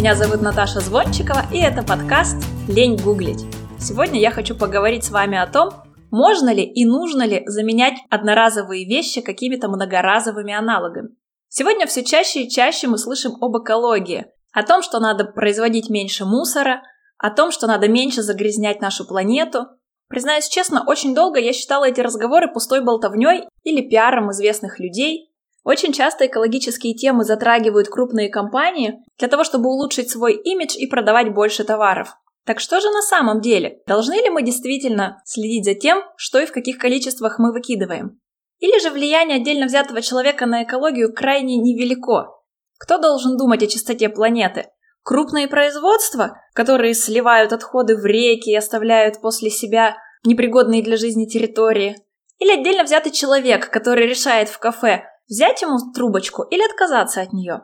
Меня зовут Наташа Звончикова, и это подкаст «Лень гуглить». Сегодня я хочу поговорить с вами о том, можно ли и нужно ли заменять одноразовые вещи какими-то многоразовыми аналогами. Сегодня все чаще и чаще мы слышим об экологии, о том, что надо производить меньше мусора, о том, что надо меньше загрязнять нашу планету. Признаюсь честно, очень долго я считала эти разговоры пустой болтовней или пиаром известных людей, очень часто экологические темы затрагивают крупные компании для того, чтобы улучшить свой имидж и продавать больше товаров. Так что же на самом деле? Должны ли мы действительно следить за тем, что и в каких количествах мы выкидываем? Или же влияние отдельно взятого человека на экологию крайне невелико? Кто должен думать о чистоте планеты? Крупные производства, которые сливают отходы в реки и оставляют после себя непригодные для жизни территории? Или отдельно взятый человек, который решает в кафе, Взять ему трубочку или отказаться от нее?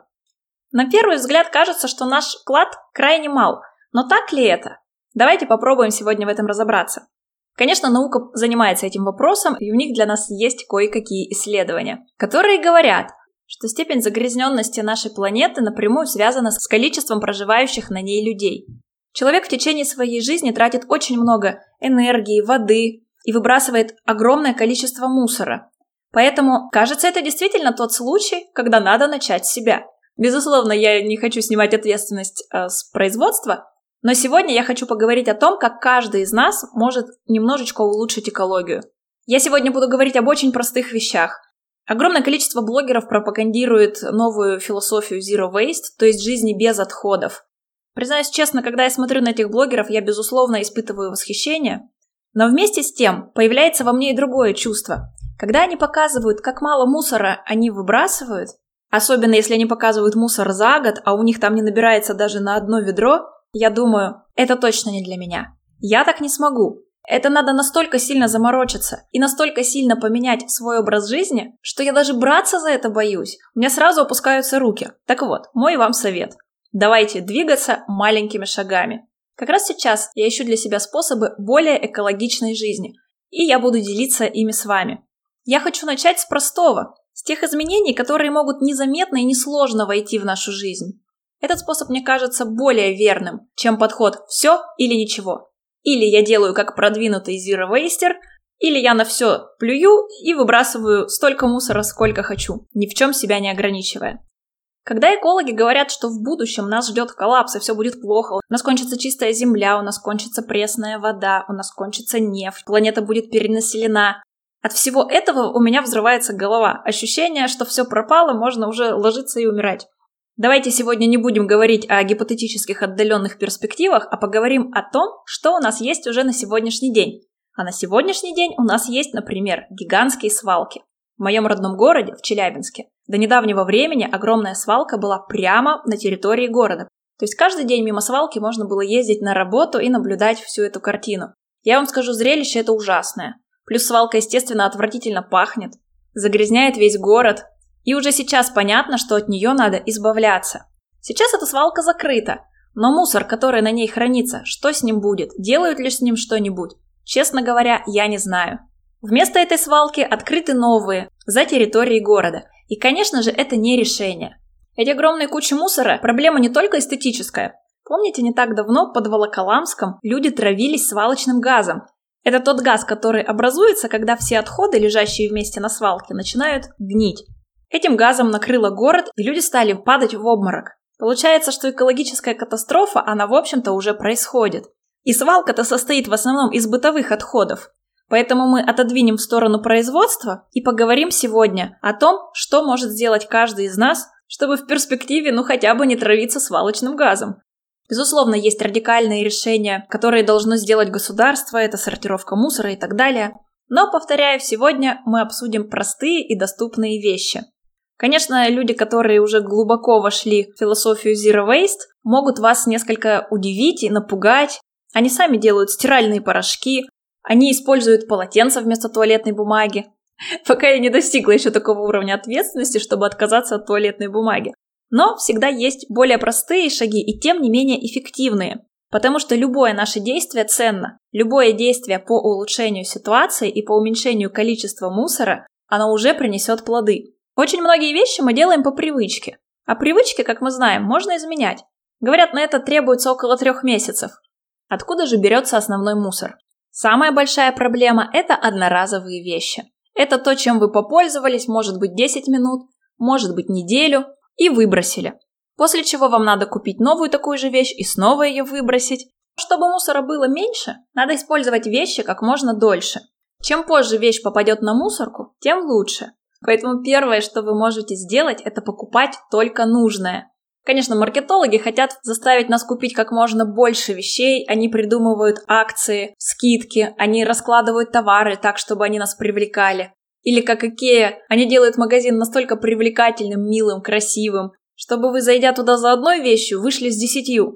На первый взгляд кажется, что наш вклад крайне мал. Но так ли это? Давайте попробуем сегодня в этом разобраться. Конечно, наука занимается этим вопросом, и у них для нас есть кое-какие исследования, которые говорят, что степень загрязненности нашей планеты напрямую связана с количеством проживающих на ней людей. Человек в течение своей жизни тратит очень много энергии, воды и выбрасывает огромное количество мусора. Поэтому, кажется, это действительно тот случай, когда надо начать с себя. Безусловно, я не хочу снимать ответственность э, с производства, но сегодня я хочу поговорить о том, как каждый из нас может немножечко улучшить экологию. Я сегодня буду говорить об очень простых вещах. Огромное количество блогеров пропагандирует новую философию Zero Waste, то есть жизни без отходов. Признаюсь честно, когда я смотрю на этих блогеров, я безусловно испытываю восхищение, но вместе с тем появляется во мне и другое чувство. Когда они показывают, как мало мусора они выбрасывают, особенно если они показывают мусор за год, а у них там не набирается даже на одно ведро, я думаю, это точно не для меня. Я так не смогу. Это надо настолько сильно заморочиться и настолько сильно поменять свой образ жизни, что я даже браться за это боюсь. У меня сразу опускаются руки. Так вот, мой вам совет. Давайте двигаться маленькими шагами. Как раз сейчас я ищу для себя способы более экологичной жизни, и я буду делиться ими с вами. Я хочу начать с простого, с тех изменений, которые могут незаметно и несложно войти в нашу жизнь. Этот способ мне кажется более верным, чем подход «все или ничего». Или я делаю как продвинутый Zero Waster, или я на все плюю и выбрасываю столько мусора, сколько хочу, ни в чем себя не ограничивая. Когда экологи говорят, что в будущем нас ждет коллапс и все будет плохо, у нас кончится чистая земля, у нас кончится пресная вода, у нас кончится нефть, планета будет перенаселена, от всего этого у меня взрывается голова. Ощущение, что все пропало, можно уже ложиться и умирать. Давайте сегодня не будем говорить о гипотетических отдаленных перспективах, а поговорим о том, что у нас есть уже на сегодняшний день. А на сегодняшний день у нас есть, например, гигантские свалки. В моем родном городе, в Челябинске, до недавнего времени огромная свалка была прямо на территории города. То есть каждый день мимо свалки можно было ездить на работу и наблюдать всю эту картину. Я вам скажу, зрелище это ужасное. Плюс свалка, естественно, отвратительно пахнет, загрязняет весь город, и уже сейчас понятно, что от нее надо избавляться. Сейчас эта свалка закрыта, но мусор, который на ней хранится, что с ним будет? Делают ли с ним что-нибудь? Честно говоря, я не знаю. Вместо этой свалки открыты новые, за территорией города. И, конечно же, это не решение. Эти огромные кучи мусора – проблема не только эстетическая. Помните, не так давно под Волоколамском люди травились свалочным газом, это тот газ, который образуется, когда все отходы, лежащие вместе на свалке, начинают гнить. Этим газом накрыло город, и люди стали падать в обморок. Получается, что экологическая катастрофа, она в общем-то уже происходит. И свалка-то состоит в основном из бытовых отходов. Поэтому мы отодвинем в сторону производства и поговорим сегодня о том, что может сделать каждый из нас, чтобы в перспективе ну хотя бы не травиться свалочным газом. Безусловно, есть радикальные решения, которые должно сделать государство, это сортировка мусора и так далее. Но, повторяю, сегодня мы обсудим простые и доступные вещи. Конечно, люди, которые уже глубоко вошли в философию Zero Waste, могут вас несколько удивить и напугать. Они сами делают стиральные порошки, они используют полотенца вместо туалетной бумаги. Пока я не достигла еще такого уровня ответственности, чтобы отказаться от туалетной бумаги. Но всегда есть более простые шаги и тем не менее эффективные. Потому что любое наше действие ценно. Любое действие по улучшению ситуации и по уменьшению количества мусора, оно уже принесет плоды. Очень многие вещи мы делаем по привычке. А привычки, как мы знаем, можно изменять. Говорят, на это требуется около трех месяцев. Откуда же берется основной мусор? Самая большая проблема – это одноразовые вещи. Это то, чем вы попользовались, может быть, 10 минут, может быть, неделю, и выбросили. После чего вам надо купить новую такую же вещь и снова ее выбросить. Чтобы мусора было меньше, надо использовать вещи как можно дольше. Чем позже вещь попадет на мусорку, тем лучше. Поэтому первое, что вы можете сделать, это покупать только нужное. Конечно, маркетологи хотят заставить нас купить как можно больше вещей, они придумывают акции, скидки, они раскладывают товары так, чтобы они нас привлекали. Или как Икея, они делают магазин настолько привлекательным, милым, красивым, чтобы вы, зайдя туда за одной вещью, вышли с десятью.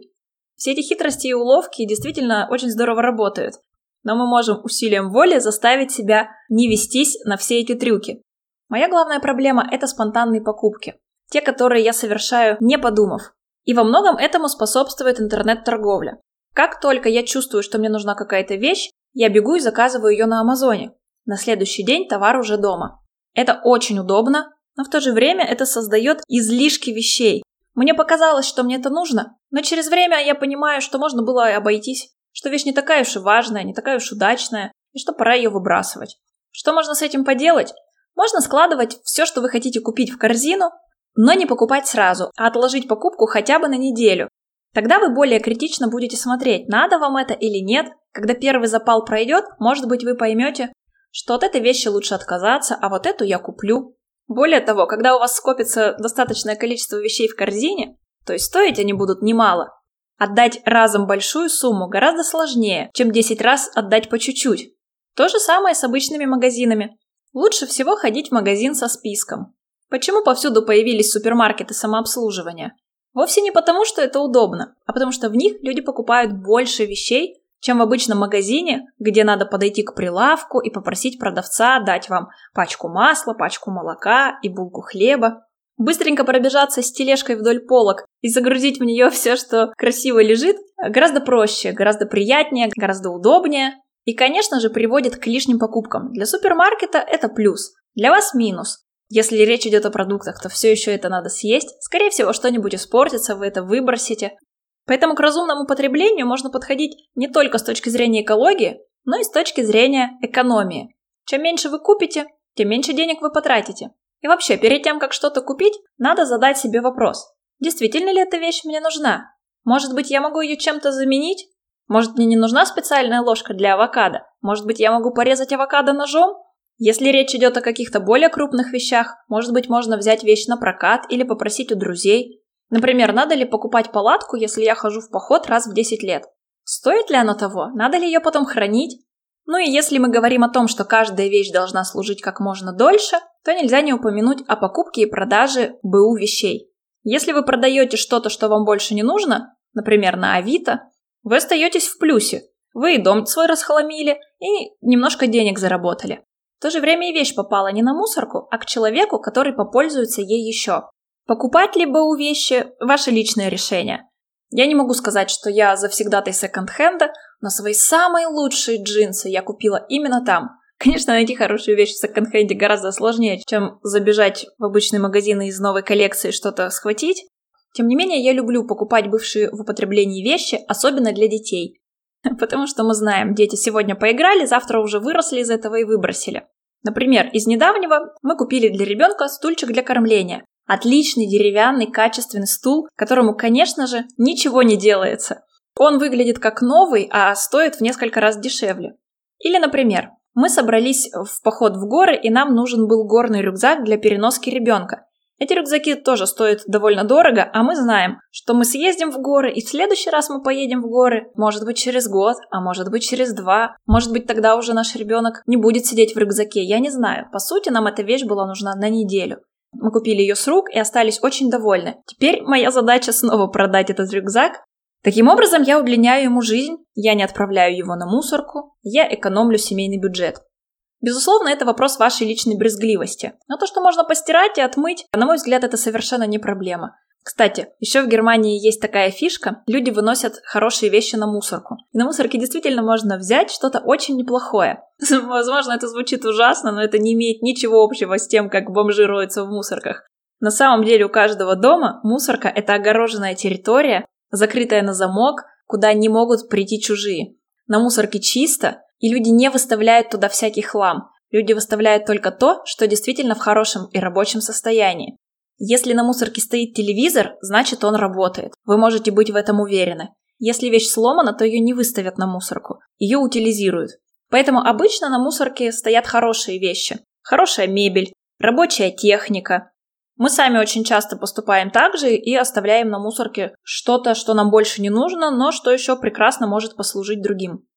Все эти хитрости и уловки действительно очень здорово работают. Но мы можем усилием воли заставить себя не вестись на все эти трюки. Моя главная проблема – это спонтанные покупки. Те, которые я совершаю, не подумав. И во многом этому способствует интернет-торговля. Как только я чувствую, что мне нужна какая-то вещь, я бегу и заказываю ее на Амазоне. На следующий день товар уже дома. Это очень удобно, но в то же время это создает излишки вещей. Мне показалось, что мне это нужно, но через время я понимаю, что можно было и обойтись, что вещь не такая уж и важная, не такая уж удачная, и что пора ее выбрасывать. Что можно с этим поделать? Можно складывать все, что вы хотите купить в корзину, но не покупать сразу, а отложить покупку хотя бы на неделю. Тогда вы более критично будете смотреть, надо вам это или нет. Когда первый запал пройдет, может быть, вы поймете, что от этой вещи лучше отказаться, а вот эту я куплю. Более того, когда у вас скопится достаточное количество вещей в корзине, то есть стоить они будут немало, отдать разом большую сумму гораздо сложнее, чем 10 раз отдать по чуть-чуть. То же самое с обычными магазинами. Лучше всего ходить в магазин со списком. Почему повсюду появились супермаркеты самообслуживания? Вовсе не потому, что это удобно, а потому что в них люди покупают больше вещей, чем в обычном магазине, где надо подойти к прилавку и попросить продавца дать вам пачку масла, пачку молока и булку хлеба. Быстренько пробежаться с тележкой вдоль полок и загрузить в нее все, что красиво лежит, гораздо проще, гораздо приятнее, гораздо удобнее. И, конечно же, приводит к лишним покупкам. Для супермаркета это плюс, для вас минус. Если речь идет о продуктах, то все еще это надо съесть. Скорее всего, что-нибудь испортится, вы это выбросите. Поэтому к разумному потреблению можно подходить не только с точки зрения экологии, но и с точки зрения экономии. Чем меньше вы купите, тем меньше денег вы потратите. И вообще, перед тем, как что-то купить, надо задать себе вопрос. Действительно ли эта вещь мне нужна? Может быть, я могу ее чем-то заменить? Может, мне не нужна специальная ложка для авокадо? Может быть, я могу порезать авокадо ножом? Если речь идет о каких-то более крупных вещах, может быть, можно взять вещь на прокат или попросить у друзей. Например, надо ли покупать палатку, если я хожу в поход раз в 10 лет? Стоит ли оно того? Надо ли ее потом хранить? Ну и если мы говорим о том, что каждая вещь должна служить как можно дольше, то нельзя не упомянуть о покупке и продаже БУ вещей. Если вы продаете что-то, что вам больше не нужно, например, на Авито, вы остаетесь в плюсе. Вы и дом свой расхламили, и немножко денег заработали. В то же время и вещь попала не на мусорку, а к человеку, который попользуется ей еще. Покупать либо у вещи – ваше личное решение. Я не могу сказать, что я завсегдатай секонд-хенда, но свои самые лучшие джинсы я купила именно там. Конечно, найти хорошую вещь в секонд-хенде гораздо сложнее, чем забежать в обычный магазин и из новой коллекции что-то схватить. Тем не менее, я люблю покупать бывшие в употреблении вещи, особенно для детей. Потому что мы знаем, дети сегодня поиграли, завтра уже выросли из этого и выбросили. Например, из недавнего мы купили для ребенка стульчик для кормления. Отличный деревянный качественный стул, которому, конечно же, ничего не делается. Он выглядит как новый, а стоит в несколько раз дешевле. Или, например, мы собрались в поход в горы, и нам нужен был горный рюкзак для переноски ребенка. Эти рюкзаки тоже стоят довольно дорого, а мы знаем, что мы съездим в горы, и в следующий раз мы поедем в горы, может быть, через год, а может быть, через два. Может быть, тогда уже наш ребенок не будет сидеть в рюкзаке, я не знаю. По сути, нам эта вещь была нужна на неделю. Мы купили ее с рук и остались очень довольны. Теперь моя задача снова продать этот рюкзак. Таким образом, я удлиняю ему жизнь, я не отправляю его на мусорку, я экономлю семейный бюджет. Безусловно, это вопрос вашей личной брезгливости. Но то, что можно постирать и отмыть, на мой взгляд, это совершенно не проблема. Кстати, еще в Германии есть такая фишка. Люди выносят хорошие вещи на мусорку. И на мусорке действительно можно взять что-то очень неплохое. Возможно, это звучит ужасно, но это не имеет ничего общего с тем, как бомжи роются в мусорках. На самом деле у каждого дома мусорка – это огороженная территория, закрытая на замок, куда не могут прийти чужие. На мусорке чисто, и люди не выставляют туда всякий хлам. Люди выставляют только то, что действительно в хорошем и рабочем состоянии. Если на мусорке стоит телевизор, значит он работает. Вы можете быть в этом уверены. Если вещь сломана, то ее не выставят на мусорку. Ее утилизируют. Поэтому обычно на мусорке стоят хорошие вещи. Хорошая мебель, рабочая техника. Мы сами очень часто поступаем так же и оставляем на мусорке что-то, что нам больше не нужно, но что еще прекрасно может послужить другим.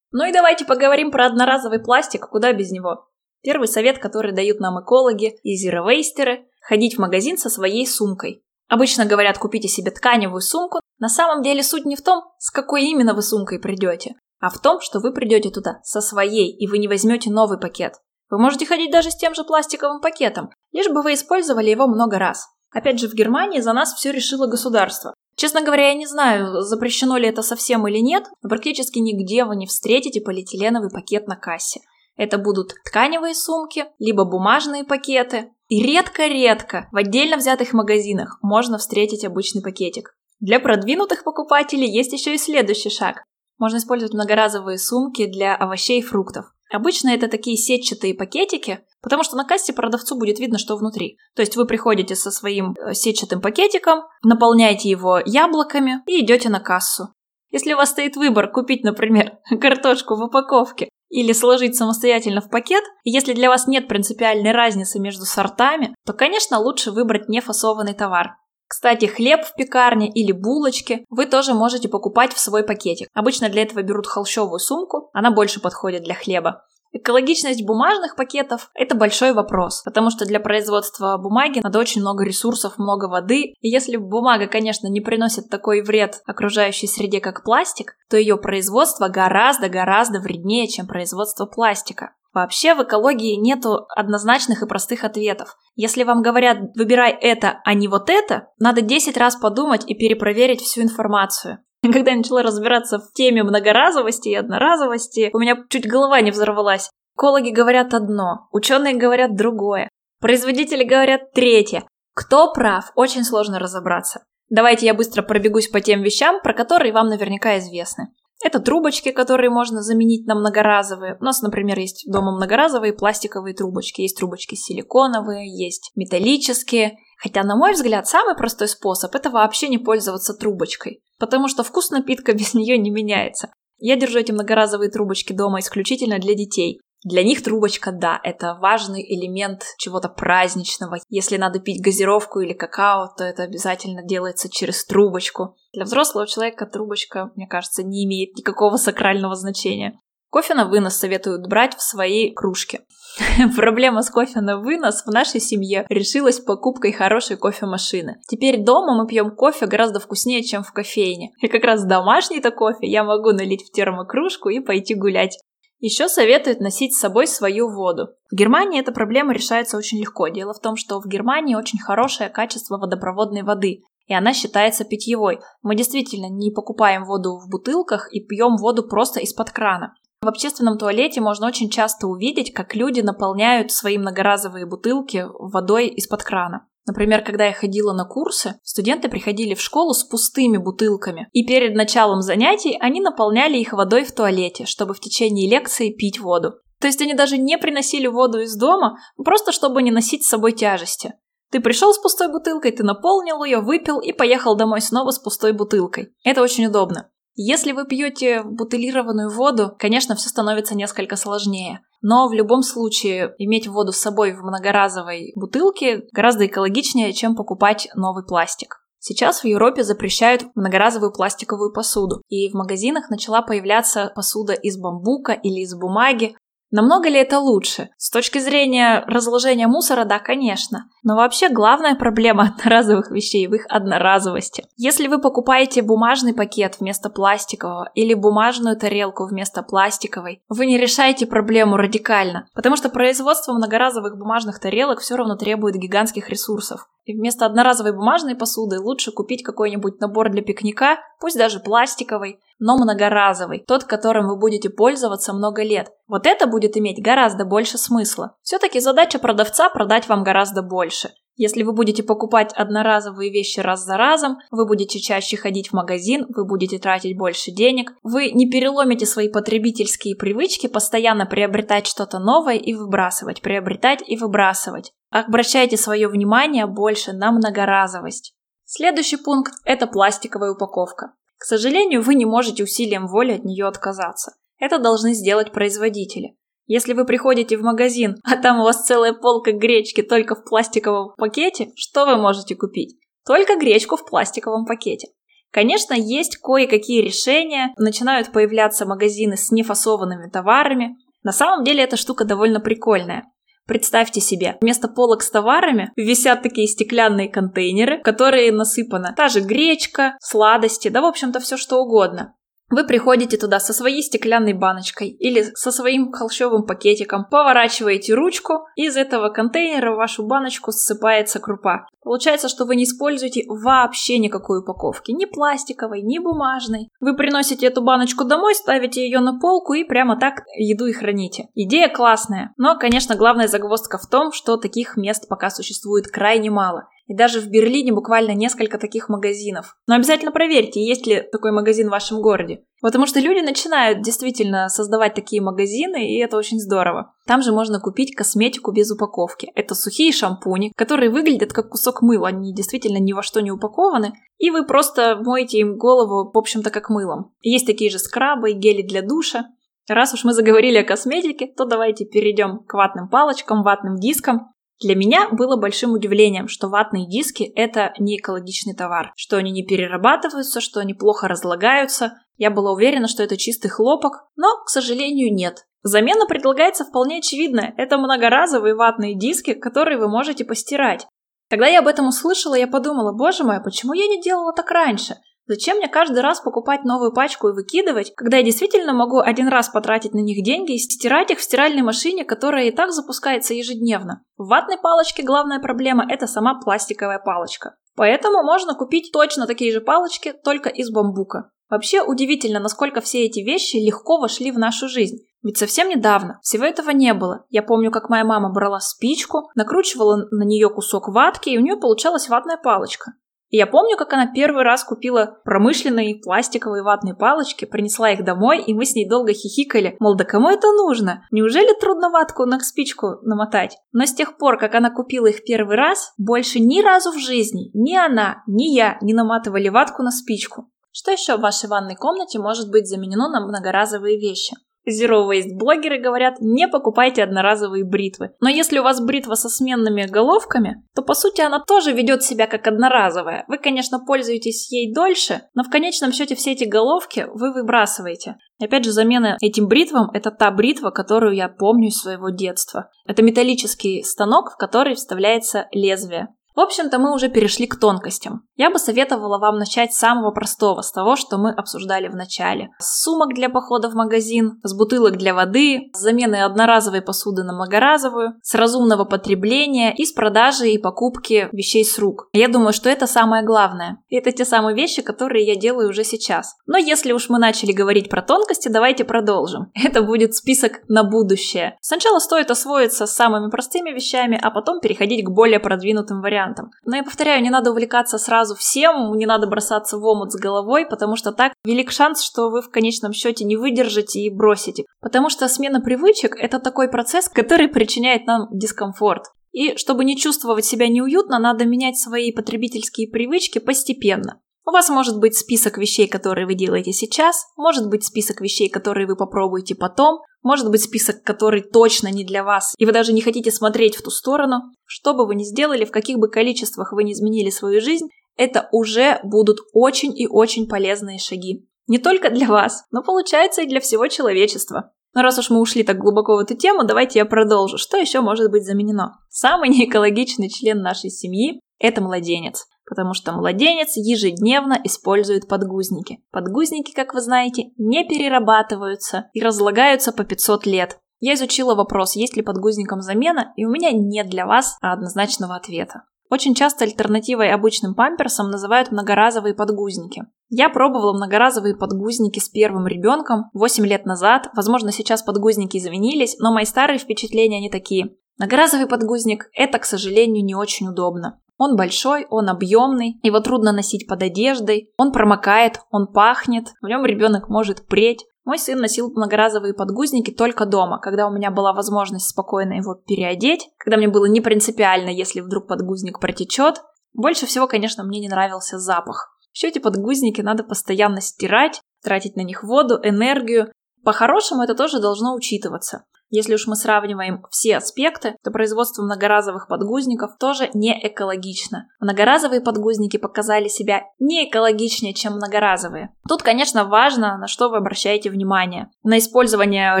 Ну и давайте поговорим про одноразовый пластик, куда без него. Первый совет, который дают нам экологи и зеровейстеры – ходить в магазин со своей сумкой. Обычно говорят, купите себе тканевую сумку. На самом деле суть не в том, с какой именно вы сумкой придете, а в том, что вы придете туда со своей, и вы не возьмете новый пакет. Вы можете ходить даже с тем же пластиковым пакетом, лишь бы вы использовали его много раз. Опять же, в Германии за нас все решило государство. Честно говоря, я не знаю, запрещено ли это совсем или нет, но практически нигде вы не встретите полиэтиленовый пакет на кассе. Это будут тканевые сумки, либо бумажные пакеты. И редко-редко в отдельно взятых магазинах можно встретить обычный пакетик. Для продвинутых покупателей есть еще и следующий шаг. Можно использовать многоразовые сумки для овощей и фруктов. Обычно это такие сетчатые пакетики, потому что на кассе продавцу будет видно, что внутри. То есть вы приходите со своим э, сетчатым пакетиком, наполняете его яблоками и идете на кассу. Если у вас стоит выбор купить, например, картошку в упаковке или сложить самостоятельно в пакет, если для вас нет принципиальной разницы между сортами, то, конечно, лучше выбрать нефасованный товар. Кстати, хлеб в пекарне или булочки вы тоже можете покупать в свой пакетик. Обычно для этого берут холщовую сумку, она больше подходит для хлеба. Экологичность бумажных пакетов – это большой вопрос, потому что для производства бумаги надо очень много ресурсов, много воды. И если бумага, конечно, не приносит такой вред окружающей среде, как пластик, то ее производство гораздо-гораздо вреднее, чем производство пластика. Вообще в экологии нету однозначных и простых ответов. Если вам говорят «выбирай это, а не вот это», надо 10 раз подумать и перепроверить всю информацию. Когда я начала разбираться в теме многоразовости и одноразовости, у меня чуть голова не взорвалась. Экологи говорят одно, ученые говорят другое, производители говорят третье. Кто прав, очень сложно разобраться. Давайте я быстро пробегусь по тем вещам, про которые вам наверняка известны. Это трубочки, которые можно заменить на многоразовые. У нас, например, есть дома многоразовые пластиковые трубочки. Есть трубочки силиконовые, есть металлические. Хотя, на мой взгляд, самый простой способ – это вообще не пользоваться трубочкой. Потому что вкус напитка без нее не меняется. Я держу эти многоразовые трубочки дома исключительно для детей. Для них трубочка, да, это важный элемент чего-то праздничного. Если надо пить газировку или какао, то это обязательно делается через трубочку. Для взрослого человека трубочка, мне кажется, не имеет никакого сакрального значения. Кофе на вынос советуют брать в своей кружке. Проблема с кофе на вынос в нашей семье решилась покупкой хорошей кофемашины. Теперь дома мы пьем кофе гораздо вкуснее, чем в кофейне. И как раз домашний-то кофе я могу налить в термокружку и пойти гулять. Еще советуют носить с собой свою воду. В Германии эта проблема решается очень легко. Дело в том, что в Германии очень хорошее качество водопроводной воды, и она считается питьевой. Мы действительно не покупаем воду в бутылках и пьем воду просто из-под крана. В общественном туалете можно очень часто увидеть, как люди наполняют свои многоразовые бутылки водой из-под крана. Например, когда я ходила на курсы, студенты приходили в школу с пустыми бутылками, и перед началом занятий они наполняли их водой в туалете, чтобы в течение лекции пить воду. То есть они даже не приносили воду из дома, просто чтобы не носить с собой тяжести. Ты пришел с пустой бутылкой, ты наполнил ее, выпил и поехал домой снова с пустой бутылкой. Это очень удобно. Если вы пьете бутылированную воду, конечно, все становится несколько сложнее. Но в любом случае иметь воду с собой в многоразовой бутылке гораздо экологичнее, чем покупать новый пластик. Сейчас в Европе запрещают многоразовую пластиковую посуду, и в магазинах начала появляться посуда из бамбука или из бумаги, Намного ли это лучше? С точки зрения разложения мусора, да, конечно. Но вообще главная проблема одноразовых вещей в их одноразовости. Если вы покупаете бумажный пакет вместо пластикового или бумажную тарелку вместо пластиковой, вы не решаете проблему радикально, потому что производство многоразовых бумажных тарелок все равно требует гигантских ресурсов. И вместо одноразовой бумажной посуды лучше купить какой-нибудь набор для пикника, пусть даже пластиковый, но многоразовый, тот, которым вы будете пользоваться много лет. Вот это будет иметь гораздо больше смысла. Все-таки задача продавца продать вам гораздо больше. Если вы будете покупать одноразовые вещи раз за разом, вы будете чаще ходить в магазин, вы будете тратить больше денег, вы не переломите свои потребительские привычки постоянно приобретать что-то новое и выбрасывать, приобретать и выбрасывать. Обращайте свое внимание больше на многоразовость. Следующий пункт – это пластиковая упаковка. К сожалению, вы не можете усилием воли от нее отказаться. Это должны сделать производители. Если вы приходите в магазин, а там у вас целая полка гречки только в пластиковом пакете, что вы можете купить? Только гречку в пластиковом пакете. Конечно, есть кое-какие решения, начинают появляться магазины с нефасованными товарами. На самом деле эта штука довольно прикольная. Представьте себе, вместо полок с товарами висят такие стеклянные контейнеры, в которые насыпана та же гречка, сладости, да в общем-то все что угодно. Вы приходите туда со своей стеклянной баночкой или со своим холщовым пакетиком, поворачиваете ручку, из этого контейнера в вашу баночку ссыпается крупа. Получается, что вы не используете вообще никакой упаковки, ни пластиковой, ни бумажной. Вы приносите эту баночку домой, ставите ее на полку и прямо так еду и храните. Идея классная, но, конечно, главная загвоздка в том, что таких мест пока существует крайне мало. И даже в Берлине буквально несколько таких магазинов. Но обязательно проверьте, есть ли такой магазин в вашем городе. Потому что люди начинают действительно создавать такие магазины, и это очень здорово. Там же можно купить косметику без упаковки. Это сухие шампуни, которые выглядят как кусок мыла, они действительно ни во что не упакованы, и вы просто моете им голову, в общем-то, как мылом. Есть такие же скрабы и гели для душа. Раз уж мы заговорили о косметике, то давайте перейдем к ватным палочкам, ватным дискам. Для меня было большим удивлением, что ватные диски – это не экологичный товар, что они не перерабатываются, что они плохо разлагаются. Я была уверена, что это чистый хлопок, но, к сожалению, нет. Замена предлагается вполне очевидная. Это многоразовые ватные диски, которые вы можете постирать. Когда я об этом услышала, я подумала, боже мой, а почему я не делала так раньше? Зачем мне каждый раз покупать новую пачку и выкидывать, когда я действительно могу один раз потратить на них деньги и стирать их в стиральной машине, которая и так запускается ежедневно? В ватной палочке главная проблема – это сама пластиковая палочка. Поэтому можно купить точно такие же палочки, только из бамбука. Вообще удивительно, насколько все эти вещи легко вошли в нашу жизнь. Ведь совсем недавно всего этого не было. Я помню, как моя мама брала спичку, накручивала на нее кусок ватки, и у нее получалась ватная палочка. И я помню, как она первый раз купила промышленные пластиковые ватные палочки, принесла их домой, и мы с ней долго хихикали, мол, да кому это нужно? Неужели трудно ватку на спичку намотать? Но с тех пор, как она купила их первый раз, больше ни разу в жизни ни она, ни я не наматывали ватку на спичку. Что еще в вашей ванной комнате может быть заменено на многоразовые вещи? Zero Waste блогеры говорят, не покупайте одноразовые бритвы. Но если у вас бритва со сменными головками, то по сути она тоже ведет себя как одноразовая. Вы, конечно, пользуетесь ей дольше, но в конечном счете все эти головки вы выбрасываете. И опять же, замена этим бритвам – это та бритва, которую я помню из своего детства. Это металлический станок, в который вставляется лезвие. В общем-то, мы уже перешли к тонкостям. Я бы советовала вам начать с самого простого, с того, что мы обсуждали в начале. С сумок для похода в магазин, с бутылок для воды, с замены одноразовой посуды на многоразовую, с разумного потребления и с продажи и покупки вещей с рук. Я думаю, что это самое главное. И это те самые вещи, которые я делаю уже сейчас. Но если уж мы начали говорить про тонкости, давайте продолжим. Это будет список на будущее. Сначала стоит освоиться с самыми простыми вещами, а потом переходить к более продвинутым вариантам вариантом. Но я повторяю, не надо увлекаться сразу всем, не надо бросаться в омут с головой, потому что так велик шанс, что вы в конечном счете не выдержите и бросите. Потому что смена привычек – это такой процесс, который причиняет нам дискомфорт. И чтобы не чувствовать себя неуютно, надо менять свои потребительские привычки постепенно. У вас может быть список вещей, которые вы делаете сейчас, может быть список вещей, которые вы попробуете потом, может быть список, который точно не для вас, и вы даже не хотите смотреть в ту сторону. Что бы вы ни сделали, в каких бы количествах вы ни изменили свою жизнь, это уже будут очень и очень полезные шаги. Не только для вас, но получается и для всего человечества. Но раз уж мы ушли так глубоко в эту тему, давайте я продолжу. Что еще может быть заменено? Самый неэкологичный член нашей семьи – это младенец потому что младенец ежедневно использует подгузники. Подгузники, как вы знаете, не перерабатываются и разлагаются по 500 лет. Я изучила вопрос, есть ли подгузникам замена, и у меня нет для вас однозначного ответа. Очень часто альтернативой обычным памперсам называют многоразовые подгузники. Я пробовала многоразовые подгузники с первым ребенком 8 лет назад. Возможно, сейчас подгузники изменились, но мои старые впечатления не такие. Многоразовый подгузник – это, к сожалению, не очень удобно. Он большой, он объемный, его трудно носить под одеждой, он промокает, он пахнет, в нем ребенок может преть. Мой сын носил многоразовые подгузники только дома, когда у меня была возможность спокойно его переодеть, когда мне было не принципиально, если вдруг подгузник протечет. Больше всего, конечно, мне не нравился запах. Все эти подгузники надо постоянно стирать, тратить на них воду, энергию. По-хорошему это тоже должно учитываться. Если уж мы сравниваем все аспекты, то производство многоразовых подгузников тоже не экологично. Многоразовые подгузники показали себя не экологичнее, чем многоразовые. Тут, конечно, важно, на что вы обращаете внимание. На использование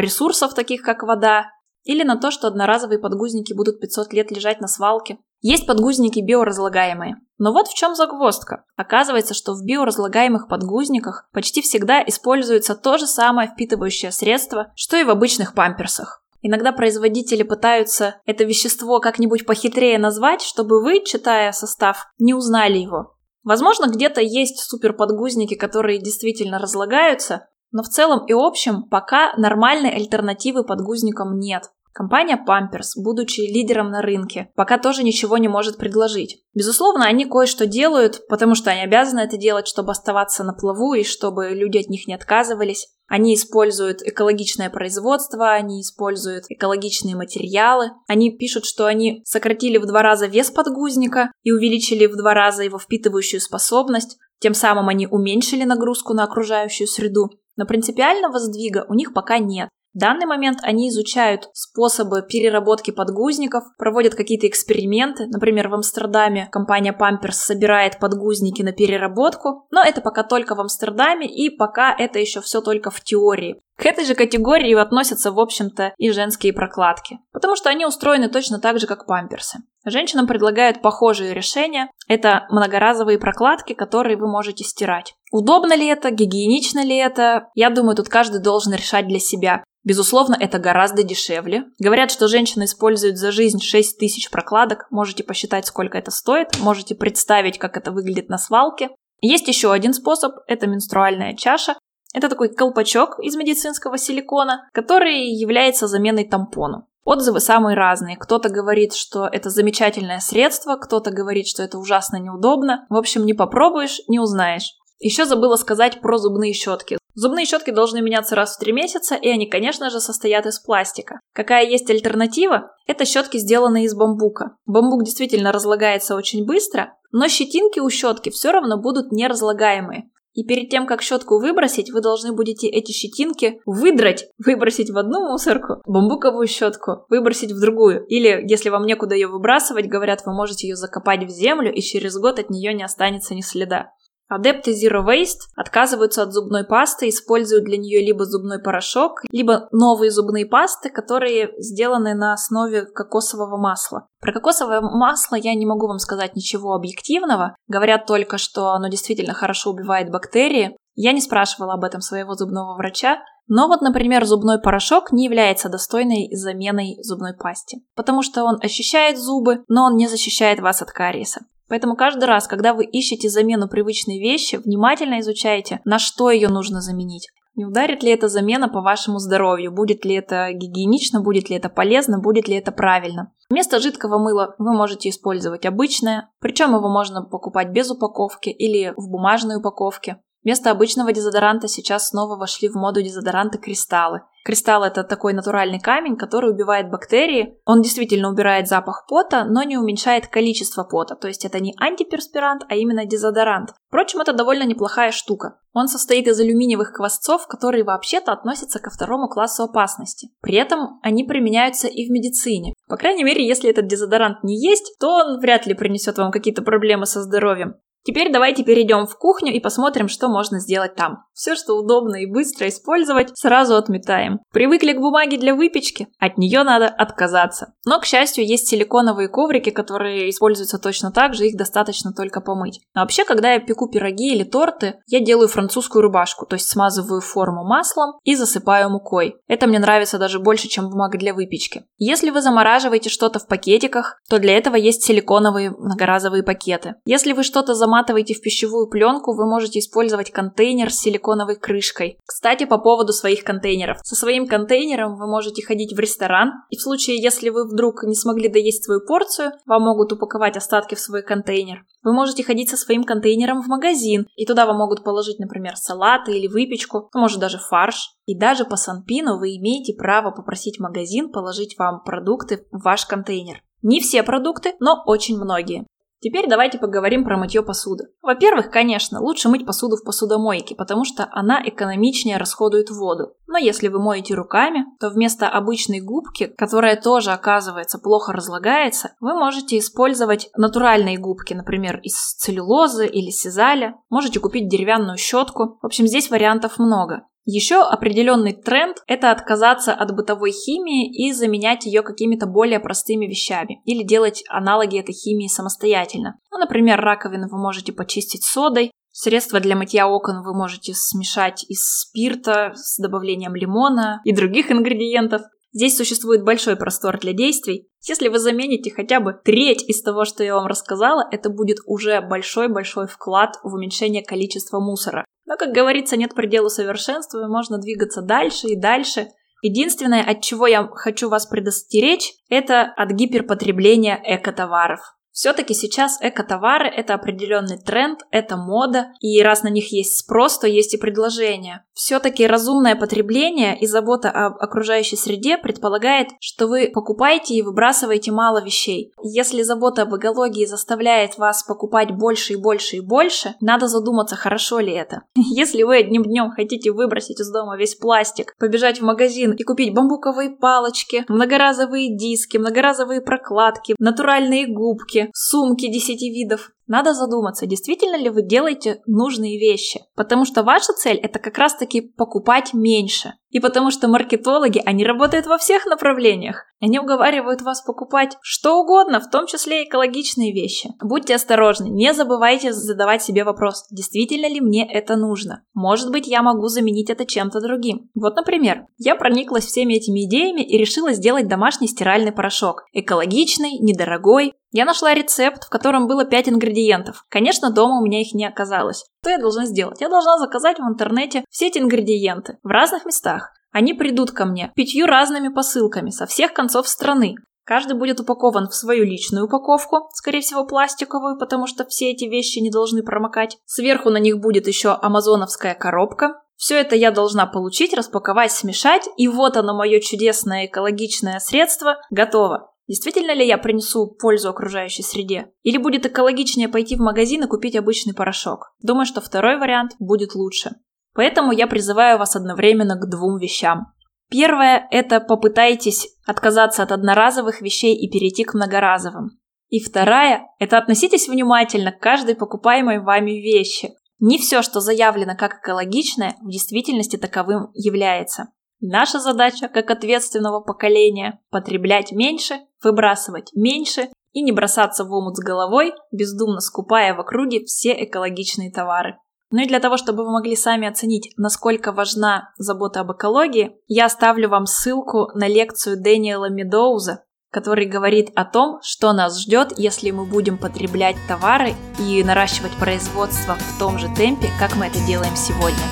ресурсов, таких как вода, или на то, что одноразовые подгузники будут 500 лет лежать на свалке. Есть подгузники биоразлагаемые. Но вот в чем загвоздка. Оказывается, что в биоразлагаемых подгузниках почти всегда используется то же самое впитывающее средство, что и в обычных памперсах. Иногда производители пытаются это вещество как-нибудь похитрее назвать, чтобы вы, читая состав, не узнали его. Возможно, где-то есть суперподгузники, которые действительно разлагаются, но в целом и общем пока нормальной альтернативы подгузникам нет. Компания Pampers, будучи лидером на рынке, пока тоже ничего не может предложить. Безусловно, они кое-что делают, потому что они обязаны это делать, чтобы оставаться на плаву и чтобы люди от них не отказывались. Они используют экологичное производство, они используют экологичные материалы. Они пишут, что они сократили в два раза вес подгузника и увеличили в два раза его впитывающую способность. Тем самым они уменьшили нагрузку на окружающую среду. Но принципиального сдвига у них пока нет. В данный момент они изучают способы переработки подгузников, проводят какие-то эксперименты. Например, в Амстердаме компания Pampers собирает подгузники на переработку, но это пока только в Амстердаме, и пока это еще все только в теории. К этой же категории относятся, в общем-то, и женские прокладки, потому что они устроены точно так же, как памперсы. Женщинам предлагают похожие решения. Это многоразовые прокладки, которые вы можете стирать. Удобно ли это, гигиенично ли это? Я думаю, тут каждый должен решать для себя. Безусловно, это гораздо дешевле. Говорят, что женщины используют за жизнь 6 тысяч прокладок. Можете посчитать, сколько это стоит. Можете представить, как это выглядит на свалке. Есть еще один способ – это менструальная чаша. Это такой колпачок из медицинского силикона, который является заменой тампону. Отзывы самые разные. Кто-то говорит, что это замечательное средство, кто-то говорит, что это ужасно неудобно. В общем, не попробуешь, не узнаешь. Еще забыла сказать про зубные щетки. Зубные щетки должны меняться раз в три месяца, и они, конечно же, состоят из пластика. Какая есть альтернатива? Это щетки, сделанные из бамбука. Бамбук действительно разлагается очень быстро, но щетинки у щетки все равно будут неразлагаемые. И перед тем, как щетку выбросить, вы должны будете эти щетинки выдрать, выбросить в одну мусорку, бамбуковую щетку выбросить в другую. Или, если вам некуда ее выбрасывать, говорят, вы можете ее закопать в землю, и через год от нее не останется ни следа. Адепты Zero Waste отказываются от зубной пасты, используют для нее либо зубной порошок, либо новые зубные пасты, которые сделаны на основе кокосового масла. Про кокосовое масло я не могу вам сказать ничего объективного. Говорят только, что оно действительно хорошо убивает бактерии. Я не спрашивала об этом своего зубного врача, но вот, например, зубной порошок не является достойной заменой зубной пасте, потому что он ощущает зубы, но он не защищает вас от кариеса. Поэтому каждый раз, когда вы ищете замену привычной вещи, внимательно изучайте, на что ее нужно заменить. Не ударит ли эта замена по вашему здоровью? Будет ли это гигиенично? Будет ли это полезно? Будет ли это правильно? Вместо жидкого мыла вы можете использовать обычное, причем его можно покупать без упаковки или в бумажной упаковке. Вместо обычного дезодоранта сейчас снова вошли в моду дезодоранты кристаллы. Кристалл это такой натуральный камень, который убивает бактерии. Он действительно убирает запах пота, но не уменьшает количество пота. То есть это не антиперспирант, а именно дезодорант. Впрочем, это довольно неплохая штука. Он состоит из алюминиевых квасцов, которые вообще-то относятся ко второму классу опасности. При этом они применяются и в медицине. По крайней мере, если этот дезодорант не есть, то он вряд ли принесет вам какие-то проблемы со здоровьем. Теперь давайте перейдем в кухню и посмотрим, что можно сделать там. Все, что удобно и быстро использовать, сразу отметаем. Привыкли к бумаге для выпечки? От нее надо отказаться. Но, к счастью, есть силиконовые коврики, которые используются точно так же, их достаточно только помыть. А вообще, когда я пеку пироги или торты, я делаю французскую рубашку, то есть смазываю форму маслом и засыпаю мукой. Это мне нравится даже больше, чем бумага для выпечки. Если вы замораживаете что-то в пакетиках, то для этого есть силиконовые многоразовые пакеты. Если вы что-то заматываете в пищевую пленку, вы можете использовать контейнер с силиконовой силиконовой крышкой. Кстати, по поводу своих контейнеров. Со своим контейнером вы можете ходить в ресторан, и в случае, если вы вдруг не смогли доесть свою порцию, вам могут упаковать остатки в свой контейнер. Вы можете ходить со своим контейнером в магазин, и туда вам могут положить, например, салаты или выпечку, ну, может даже фарш. И даже по Санпину вы имеете право попросить магазин положить вам продукты в ваш контейнер. Не все продукты, но очень многие. Теперь давайте поговорим про мытье посуды. Во-первых, конечно, лучше мыть посуду в посудомойке, потому что она экономичнее расходует воду. Но если вы моете руками, то вместо обычной губки, которая тоже, оказывается, плохо разлагается, вы можете использовать натуральные губки, например, из целлюлозы или сизаля. Можете купить деревянную щетку. В общем, здесь вариантов много. Еще определенный тренд – это отказаться от бытовой химии и заменять ее какими-то более простыми вещами или делать аналоги этой химии самостоятельно. Ну, например, раковины вы можете почистить содой, Средства для мытья окон вы можете смешать из спирта с добавлением лимона и других ингредиентов. Здесь существует большой простор для действий. Если вы замените хотя бы треть из того, что я вам рассказала, это будет уже большой-большой вклад в уменьшение количества мусора. Но, как говорится, нет предела совершенству, и можно двигаться дальше и дальше. Единственное, от чего я хочу вас предостеречь, это от гиперпотребления экотоваров. Все-таки сейчас экотовары – это определенный тренд, это мода, и раз на них есть спрос, то есть и предложение. Все-таки разумное потребление и забота об окружающей среде предполагает, что вы покупаете и выбрасываете мало вещей. Если забота об экологии заставляет вас покупать больше и больше и больше, надо задуматься, хорошо ли это. Если вы одним днем хотите выбросить из дома весь пластик, побежать в магазин и купить бамбуковые палочки, многоразовые диски, многоразовые прокладки, натуральные губки, сумки 10 видов. Надо задуматься, действительно ли вы делаете нужные вещи. Потому что ваша цель это как раз таки покупать меньше. И потому что маркетологи, они работают во всех направлениях. Они уговаривают вас покупать что угодно, в том числе экологичные вещи. Будьте осторожны, не забывайте задавать себе вопрос, действительно ли мне это нужно. Может быть, я могу заменить это чем-то другим. Вот, например, я прониклась всеми этими идеями и решила сделать домашний стиральный порошок. Экологичный, недорогой. Я нашла рецепт, в котором было 5 ингредиентов. Конечно, дома у меня их не оказалось. Что я должна сделать? Я должна заказать в интернете все эти ингредиенты в разных местах. Они придут ко мне пятью разными посылками со всех концов страны. Каждый будет упакован в свою личную упаковку, скорее всего пластиковую, потому что все эти вещи не должны промокать. Сверху на них будет еще амазоновская коробка. Все это я должна получить, распаковать, смешать, и вот оно, мое чудесное экологичное средство, готово. Действительно ли я принесу пользу окружающей среде? Или будет экологичнее пойти в магазин и купить обычный порошок? Думаю, что второй вариант будет лучше. Поэтому я призываю вас одновременно к двум вещам. Первое – это попытайтесь отказаться от одноразовых вещей и перейти к многоразовым. И вторая – это относитесь внимательно к каждой покупаемой вами вещи. Не все, что заявлено как экологичное, в действительности таковым является. Наша задача, как ответственного поколения, потреблять меньше, выбрасывать меньше и не бросаться в омут с головой, бездумно скупая в округе все экологичные товары. Ну и для того, чтобы вы могли сами оценить, насколько важна забота об экологии, я оставлю вам ссылку на лекцию Дэниела Медоуза, который говорит о том, что нас ждет, если мы будем потреблять товары и наращивать производство в том же темпе, как мы это делаем сегодня.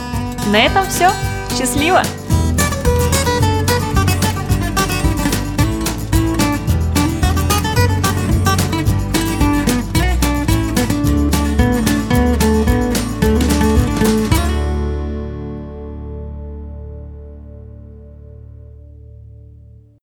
На этом все. Счастливо!